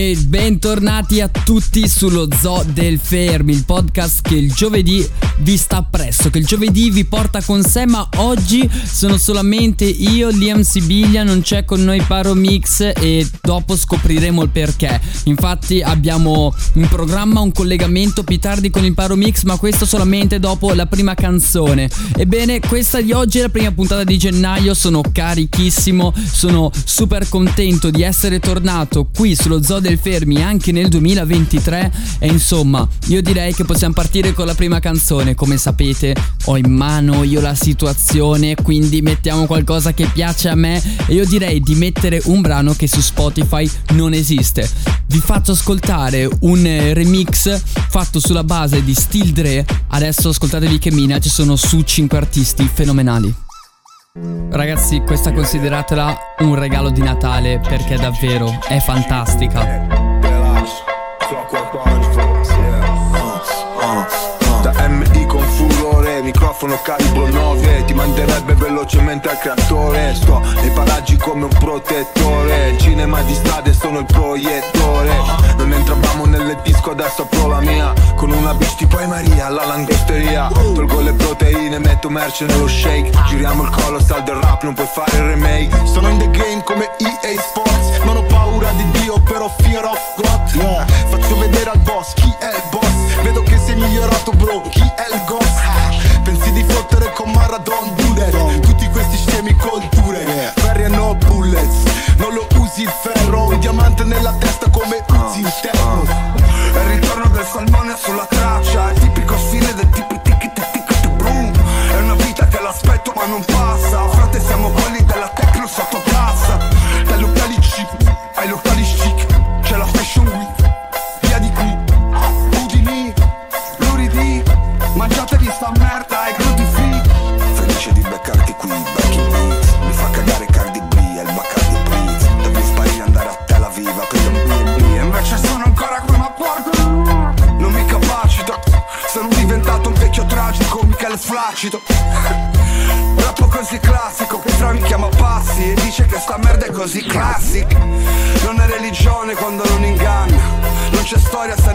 E bentornati a tutti sullo Zoo del Fermi, il podcast che il giovedì vi sta appresso, che il giovedì vi porta con sé, ma oggi sono solamente io, Liam Sibiglia, non c'è con noi Paro Mix e dopo scopriremo il perché. Infatti abbiamo in programma un collegamento più tardi con il Paro Mix, ma questo solamente dopo la prima canzone. Ebbene, questa di oggi è la prima puntata di gennaio, sono carichissimo, sono super contento di essere tornato qui sullo Zoo del Fermi anche nel 2023 e insomma io direi che possiamo partire con la prima canzone. Come sapete ho in mano io la situazione quindi mettiamo qualcosa che piace a me. E io direi di mettere un brano che su Spotify non esiste. Vi faccio ascoltare un eh, remix fatto sulla base di Steel Dre adesso ascoltatevi che mina ci sono su 5 artisti fenomenali Ragazzi, questa consideratela un regalo di Natale perché davvero è fantastica. Da MI con furore, microfono calibro 9 Ti manderebbe velocemente al creatore. Sto nei paraggi come un protettore. Il cinema di strade sono il proiettore. Non entravamo nelle disco, adesso apro la mia. Con una bitch tipo Maria alla langosteria. Tolgo le proteine, metto merce nello shake. Giriamo il colossal del rap, non puoi fare il remake. Sono in the game come EA Sports. Non ho paura di Dio, però fear of God. Faccio vedere al boss chi è il boss. Vedo che sei migliorato bro, chi è il goss? Con Maradon Bullet Tutti questi scemi culture Ferri e no bullets. Non lo usi il ferro Un diamante nella testa come usi il terno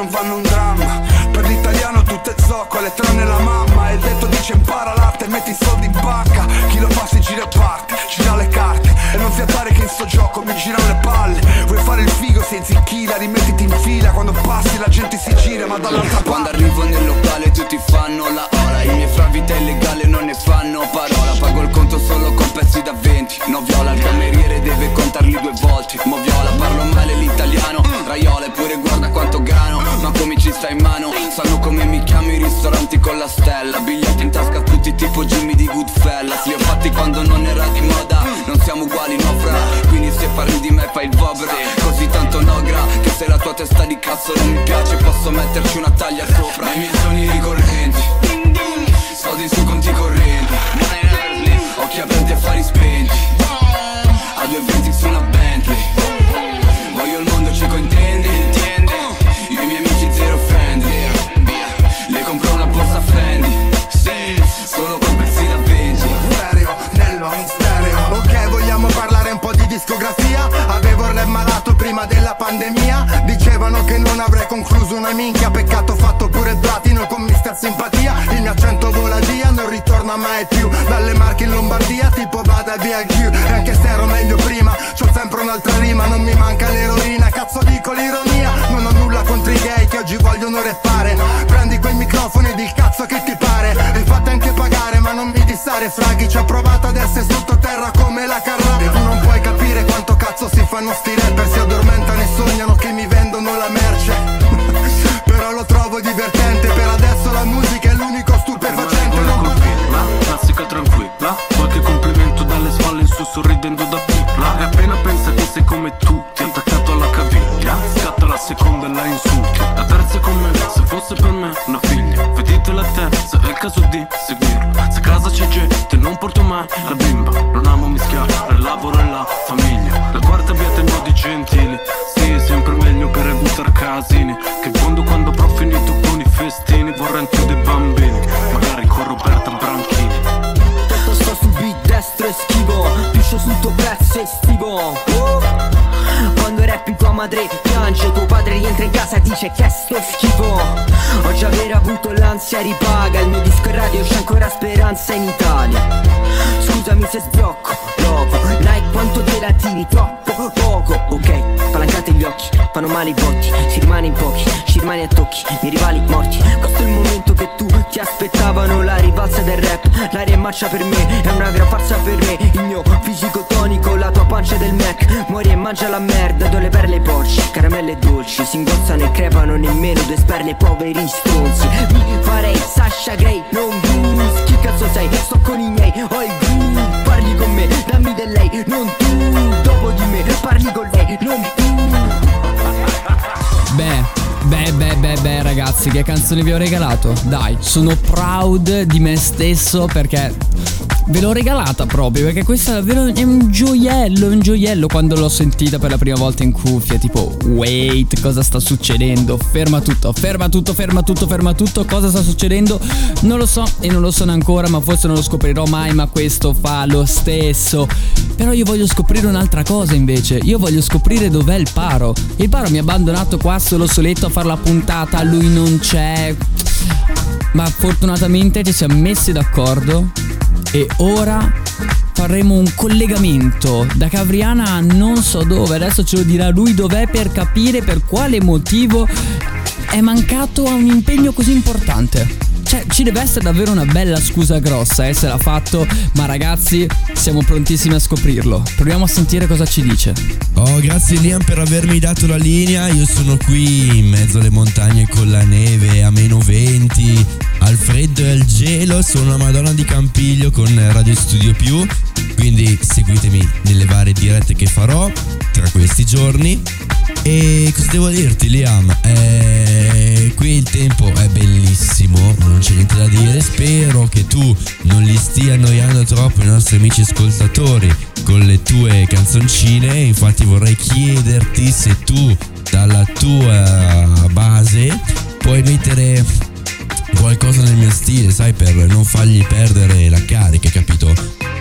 non fanno un dramma. Per l'italiano tutte zoccole tranne la mamma. E il detto dice impara l'arte e metti i soldi in banca Chi lo fa si gira e parte, gira le carte. E non fiatare che in sto gioco mi girano le palle. Vuoi fare il figo sei zicchila Rimettiti in fila. Quando passi la gente si gira ma dall'altra Quando parte arrivo nel locale tutti fanno la ora I miei fra vita illegale non ne fanno parola. Pago il conto solo con pezzi da 20 No viola, il cameriere deve contarli due volte. Mo viola, parlo male l'italiano ci sta in mano. Sanno come mi chiamo i ristoranti con la stella. Biglietti in tasca a tutti tipo Jimmy di Goodfellas. Li ho fatti quando non era di moda. Non siamo uguali, no fra. Quindi se parli di me fai il vobra. Così tanto no gra Che se la tua testa di cazzo non mi piace Posso metterci una taglia sopra. I miei sogni ricorrenti. Soldi su conti correnti. Occhi aperti e affari spenti. A due venti su una Bentley prima della pandemia. Dicevano che non avrei concluso una minchia. Peccato fatto pure platino con mister simpatia. Il mio accento vola via, non ritorna mai più. Dalle Marche in Lombardia tipo vada via Q. E anche se ero meglio prima, c'ho sempre un'altra rima. Non mi manca l'eroina, cazzo dico l'ironia. Non ho nulla contro i gay che oggi vogliono reppare. Prendi quel microfono microfoni di cazzo che ti pare. E fate anche pagare ma non mi dissare Fraghi ci ha provato ad essere sottoterra come la carta fanno sti rapper Si addormentano e sognano che mi vendono la merce. Però lo trovo divertente Per adesso la musica è l'unico stupefacente. Non... Classica tranquilla. Qualche complimento dalle spalle in su sorridendo da pipla E appena pensa che sei come tutti Attaccato alla caviglia. Scatta la seconda e la insulti. La terza è con me Se fosse per me una figlia. Vedete la terza è il caso di seguirla. Se a casa c'è gente non porto mai la bimba. Non amo mischiare lavoro e la famiglia casini Che quando quando avrò finito con i festini Vorrei anche dei bambini Magari con Roberta Branchini Tanto sto sul beat destro e schivo Piscio sul tuo pezzo estivo uh! Quando rappi tua madre piange Tuo padre rientra in casa e dice che è sto schifo. Oggi aver avuto l'ansia ripaga Il mio disco in radio c'è ancora speranza in Italia. Scusami se sblocco, loco Like quanto te la tiri, troppo poco Ok, occhi, fanno male i botti Si rimane in pochi, ci rimane a tocchi Miei rivali morti, questo è il momento che tu ti aspettavano La rivalsa del rap, l'aria è marcia per me È una gran farsa per me, il mio fisico tonico La tua pancia del Mac, muori e mangia la merda Do le perle porci, caramelle dolci Si ingozzano e crepano nemmeno due sperle poveri stronzi. Mi farei Sasha Grey, non Bruce Chi cazzo sei? Sto con i miei, ho il groove me, dammi del lei, non tu Dopo di me, parli con lei, non tu Beh, beh, beh, beh, beh, ragazzi, che canzone vi ho regalato? Dai, sono proud di me stesso perché ve l'ho regalata proprio. Perché questa davvero è un gioiello, è un gioiello quando l'ho sentita per la prima volta in cuffia. Tipo, wait, cosa sta succedendo? Ferma tutto, ferma tutto, ferma tutto, ferma tutto. Cosa sta succedendo? Non lo so e non lo sono ancora, ma forse non lo scoprirò mai. Ma questo fa lo stesso. Però io voglio scoprire un'altra cosa invece. Io voglio scoprire dov'è il paro. Il paro mi ha abbandonato qua solo soletto a fare la puntata. Lui non c'è. Ma fortunatamente ci siamo messi d'accordo. E ora faremo un collegamento da Cavriana a non so dove. Adesso ce lo dirà lui dov'è per capire per quale motivo è mancato a un impegno così importante. Cioè, ci deve essere davvero una bella scusa grossa, eh, se l'ha fatto, ma ragazzi, siamo prontissimi a scoprirlo. Proviamo a sentire cosa ci dice. Oh, grazie Liam per avermi dato la linea. Io sono qui in mezzo alle montagne con la neve a meno 20, al freddo e al gelo. Sono la Madonna di Campiglio con Radio Studio Più. Quindi seguitemi nelle varie dirette che farò tra questi giorni. E cosa devo dirti, Liam? Eh, qui il tempo è bellissimo, non c'è niente da dire. Spero che tu non li stia annoiando troppo i nostri amici ascoltatori con le tue canzoncine. Infatti, vorrei chiederti se tu, dalla tua base, puoi mettere qualcosa nel mio stile, sai, per non fargli perdere la carica, capito?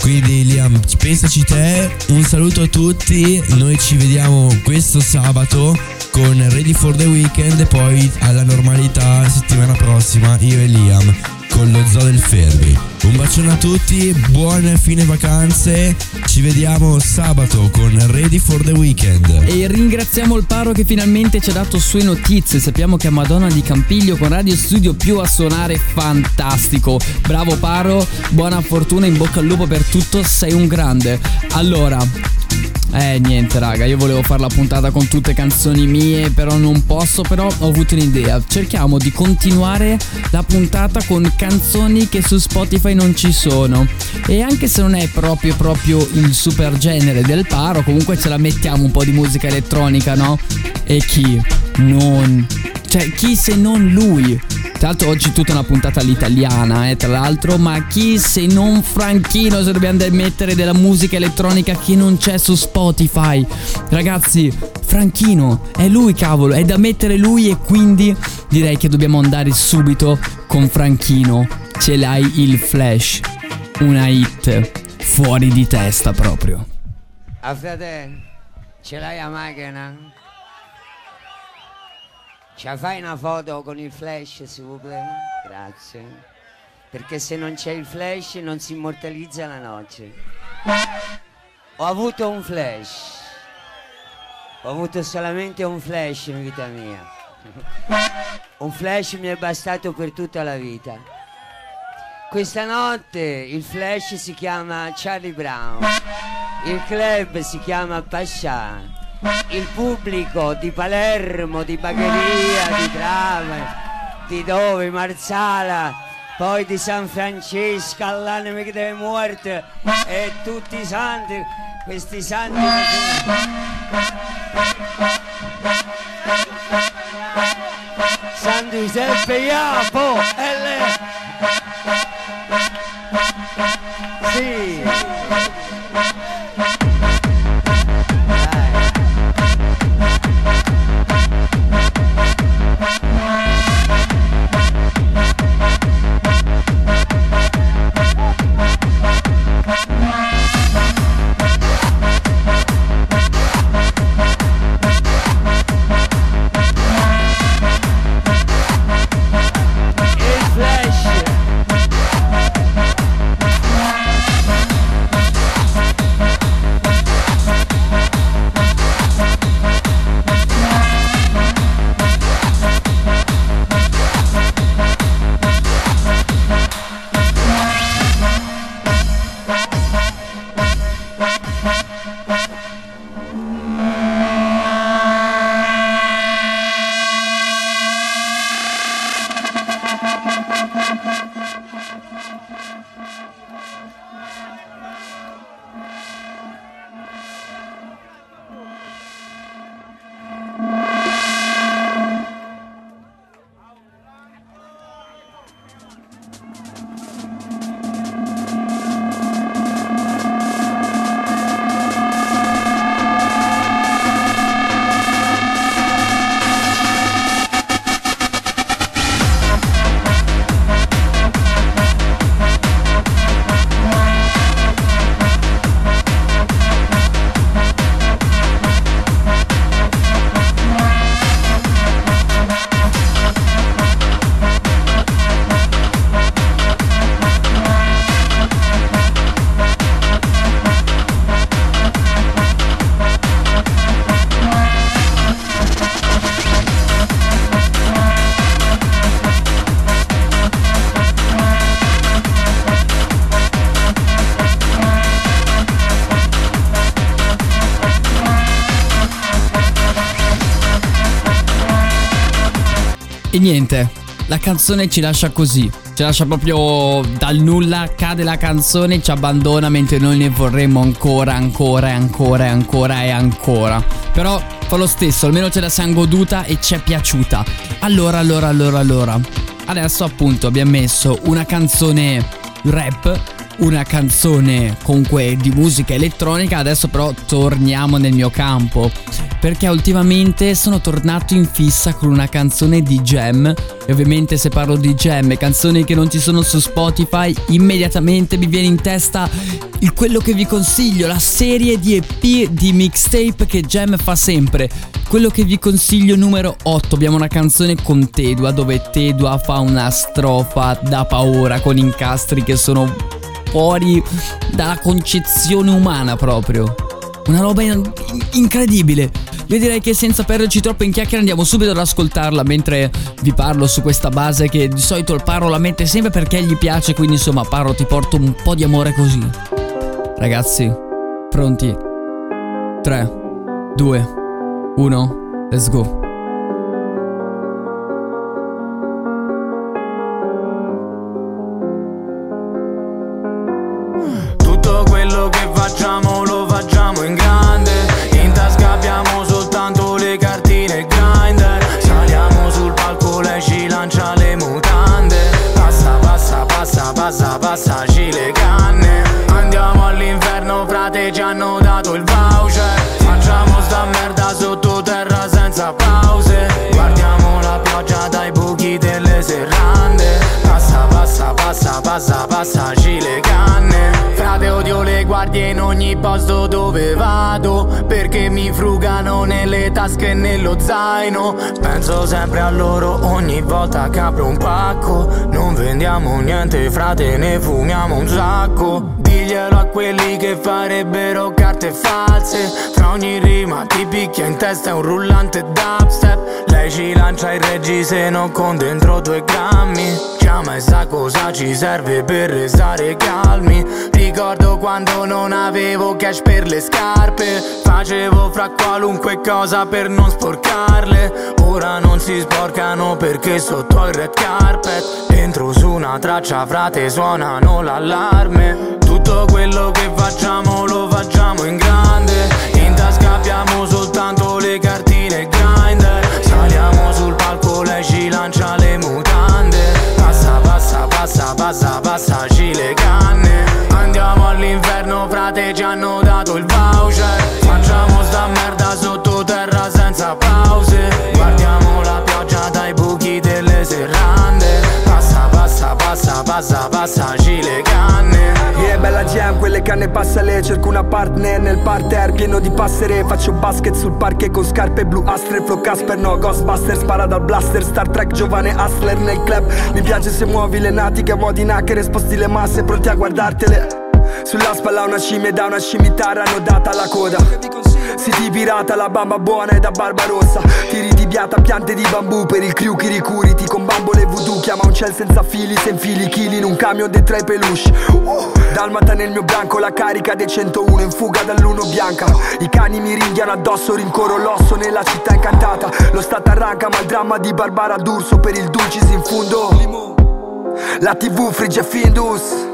Quindi Liam, pensaci te, un saluto a tutti, noi ci vediamo questo sabato con Ready for the Weekend e poi alla normalità settimana prossima io e Liam con lo Zoo del Fermi. Un bacione a tutti, buone fine vacanze, ci vediamo sabato con Ready for the Weekend. E ringraziamo il Paro che finalmente ci ha dato sue notizie. Sappiamo che a Madonna di Campiglio con Radio Studio più a suonare fantastico. Bravo Paro, buona fortuna, in bocca al lupo per tutto, sei un grande. Allora, eh niente raga, io volevo fare la puntata con tutte canzoni mie, però non posso, però ho avuto un'idea. Cerchiamo di continuare la puntata con canzoni che su Spotify non ci sono. E anche se non è proprio proprio il super genere del paro, comunque ce la mettiamo un po' di musica elettronica, no? E chi? Non cioè, chi se non lui? Tra l'altro oggi tutta una puntata all'italiana, eh, tra l'altro, ma chi se non Franchino se dobbiamo a mettere della musica elettronica che non c'è su Spotify? Ragazzi, Franchino, è lui cavolo, è da mettere lui e quindi direi che dobbiamo andare subito con Franchino. Ce l'hai il flash, una hit fuori di testa proprio. A fratello, ce l'hai la macchina? Ci fai una foto con il flash, s'il vous plaît? Grazie. Perché se non c'è il flash non si immortalizza la noce. Ho avuto un flash. Ho avuto solamente un flash in vita mia. Un flash mi è bastato per tutta la vita. Questa notte il flash si chiama Charlie Brown, il club si chiama Pascià, il pubblico di Palermo, di Bagheria, di Trave, di dove, Marsala, poi di San Francesco, all'anima che deve morte e tutti i santi, questi santi... San Giuseppe Iapo E niente, la canzone ci lascia così. Ci lascia proprio dal nulla, cade la canzone, ci abbandona mentre noi ne vorremmo ancora, ancora e ancora e ancora e ancora. Però fa lo stesso, almeno ce la siamo goduta e ci è piaciuta. Allora, allora, allora, allora. Adesso appunto abbiamo messo una canzone rap, una canzone comunque di musica elettronica, adesso però torniamo nel mio campo. Perché ultimamente sono tornato in fissa con una canzone di Jam. E ovviamente se parlo di Jam e canzoni che non ci sono su Spotify, immediatamente mi viene in testa il quello che vi consiglio, la serie di EP di mixtape che Jam fa sempre. Quello che vi consiglio numero 8, abbiamo una canzone con Tedua dove Tedua fa una strofa da paura con incastri che sono fuori dalla concezione umana proprio. Una roba in- incredibile. Io direi che senza perderci troppo in chiacchiere andiamo subito ad ascoltarla mentre vi parlo su questa base che di solito il Parro la mette sempre perché gli piace, quindi insomma Parro ti porto un po' di amore così. Ragazzi, pronti? 3, 2, 1, let's go. Passa, passa, passaci le canne. Frate odio le guardie in ogni posto dove vado Perché mi frugano nelle tasche e nello zaino. Penso sempre a loro ogni volta che apro un pacco. Non vendiamo niente frate ne fumiamo un sacco. Diglielo a quelli che farebbero carte false. Fra ogni rima ti picchia in testa un rullante dubstep Lei ci lancia i reggiseno con dentro due grammi. Chiama e sa cosa ci serve per restare calmi. Ricordo quando non avevo cash per le scarpe. Facevo fra qualunque cosa per non sporcarle. Ora non si sporcano perché sotto il red carpet. Entro su una traccia frate suonano l'allarme. Tutto quello ci hanno dato il voucher. Facciamo sta merda sottoterra senza pause. Guardiamo la pioggia dai buchi delle serrande. Passa, passa, passa, passa, passaci le canne. Yeah, bella jam, quelle canne passale Cerco una partner. Nel parterre pieno di passere Faccio basket sul parquet con scarpe blu astre Flow Casper, no, Ghostbuster Spara dal blaster, Star Trek, giovane hustler nel club. Mi piace se muovi le natiche modi hacker Sposti le masse pronti a guardartele sulla spalla una scimmia e da una scimitarra hanno data la coda. Siti pirata, la bamba buona è da Barbarossa Tiri di biata, piante di bambù per il crew kirikuri con bambole voodoo Chiama un ciel senza fili, se infili chili in un camion dentro ai peluche. Dalmata nel mio branco, la carica dei 101 in fuga dall'uno bianca. I cani mi ringhiano addosso, rincorro l'osso nella città incantata. Lo stato arranca ma il dramma di Barbara D'Urso per il Dulcis in fundo. La tv frigge Findus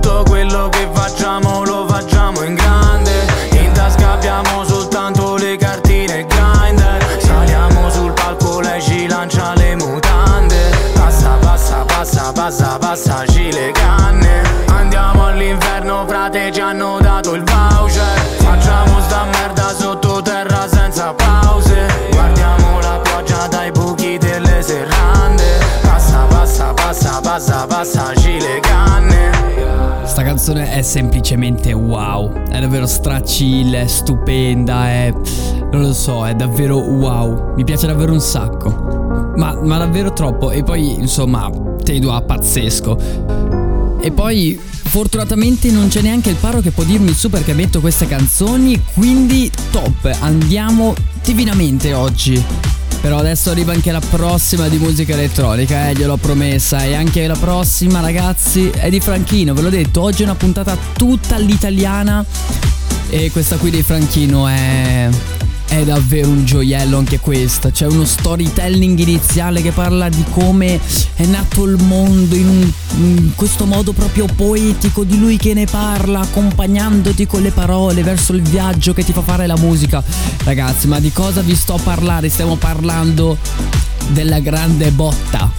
Tutto quello che facciamo lo facciamo in grande. In tasca abbiamo soltanto le cartine grinder Saliamo sul palco, lei ci lancia le mutande. Passa, passa, passa, passa, passaci le canne. Andiamo all'inferno, frate, ci hanno dato il voucher. Facciamo sta merda sottoterra senza pause. Guardiamo la pioggia dai buchi delle serrande. Passa, passa, passa, passa, passaci canzone è semplicemente wow. È davvero strachill, è stupenda, è. non lo so, è davvero wow. Mi piace davvero un sacco. Ma, ma davvero troppo. E poi, insomma, Tedua pazzesco. E poi. Fortunatamente non c'è neanche il paro che può dirmi su perché metto queste canzoni, quindi top, andiamo divinamente oggi. Però adesso arriva anche la prossima di musica elettronica, eh, gliel'ho promessa. E anche la prossima, ragazzi, è di Franchino, ve l'ho detto, oggi è una puntata tutta all'italiana. E questa qui di Franchino è. È davvero un gioiello anche questa. C'è uno storytelling iniziale che parla di come è nato il mondo in, un, in questo modo proprio poetico di lui che ne parla, accompagnandoti con le parole verso il viaggio che ti fa fare la musica. Ragazzi, ma di cosa vi sto a parlare? Stiamo parlando della grande botta.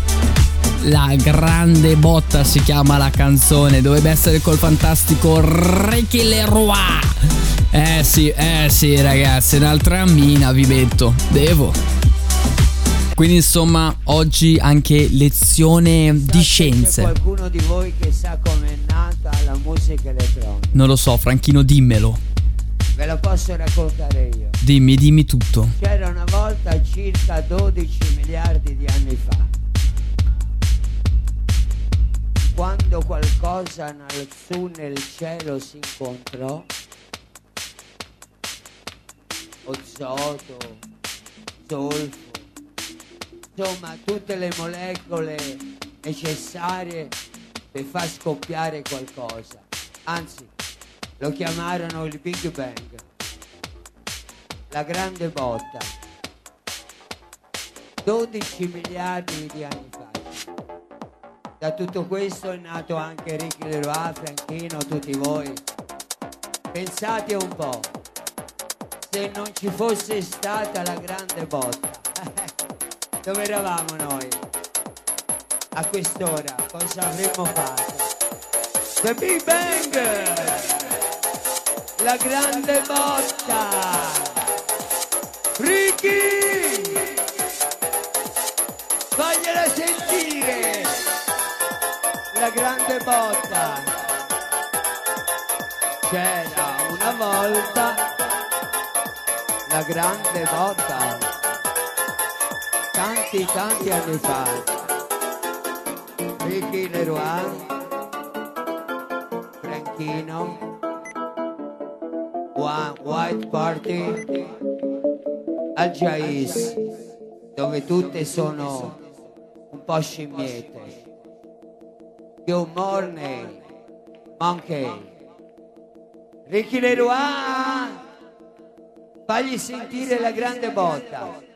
La grande botta si chiama la canzone, dovrebbe essere col fantastico Ricky Leroy. Eh sì, eh sì ragazzi, un'altra mina vi metto, devo. Quindi insomma oggi anche lezione di C'è scienze. qualcuno di voi che sa com'è nata la musica elettronica? Non lo so, Franchino dimmelo. Ve lo posso raccontare io. Dimmi, dimmi tutto. C'era una volta circa 12 miliardi di anni fa. Quando qualcosa su nel cielo si incontrò, ozoto, zolfo, insomma tutte le molecole necessarie per far scoppiare qualcosa. Anzi, lo chiamarono il Big Bang, la grande botta. 12 miliardi di anni fa. Da tutto questo è nato anche Ricky Leroy, Franchino, tutti voi. Pensate un po', se non ci fosse stata la grande botta, dove eravamo noi? A quest'ora cosa avremmo fatto? The Big Bang! La grande botta! Ricky! Fagliela sentire! La grande botta! C'era una volta la grande botta. Tanti, tanti anni fa. Ricky Leroy, Marocchino, One White Party, al Jais, dove tutte sono un po' scimmiette. Good morning, Monkey. Ricky Leroy, fagli sentire la grande botta.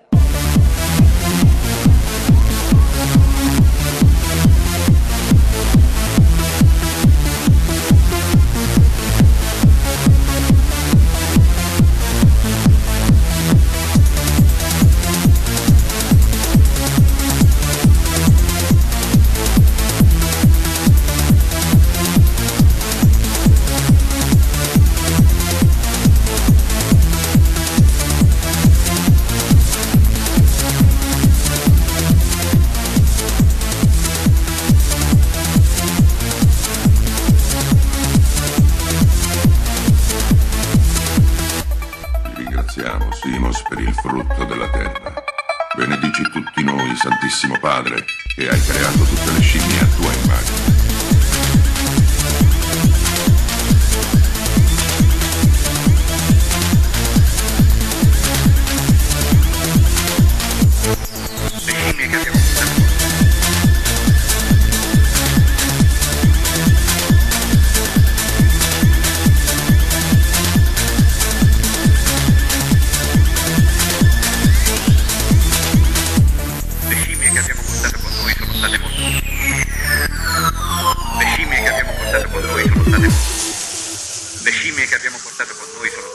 Frutto della terra. Benedici tutti noi, Santissimo Padre, che hai creato tutte le scimmie a tua immagine.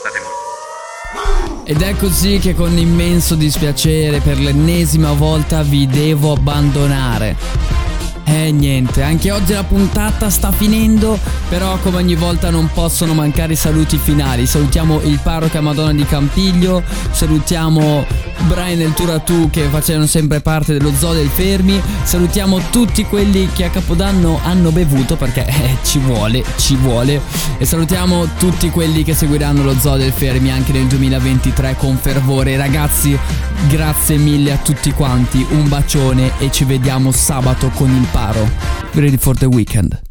State molto. Ed è così che con immenso dispiacere per l'ennesima volta vi devo abbandonare. E niente, anche oggi la puntata sta finendo, però come ogni volta non possono mancare i saluti finali. Salutiamo il parroco a Madonna di Campiglio, salutiamo Brian e il Turatù che facevano sempre parte dello zoo del Fermi, salutiamo tutti quelli che a Capodanno hanno bevuto perché eh, ci vuole, ci vuole e salutiamo tutti quelli che seguiranno lo zoo del Fermi anche nel 2023 con fervore. Ragazzi, grazie mille a tutti quanti, un bacione e ci vediamo sabato con il paro. Ready for the weekend.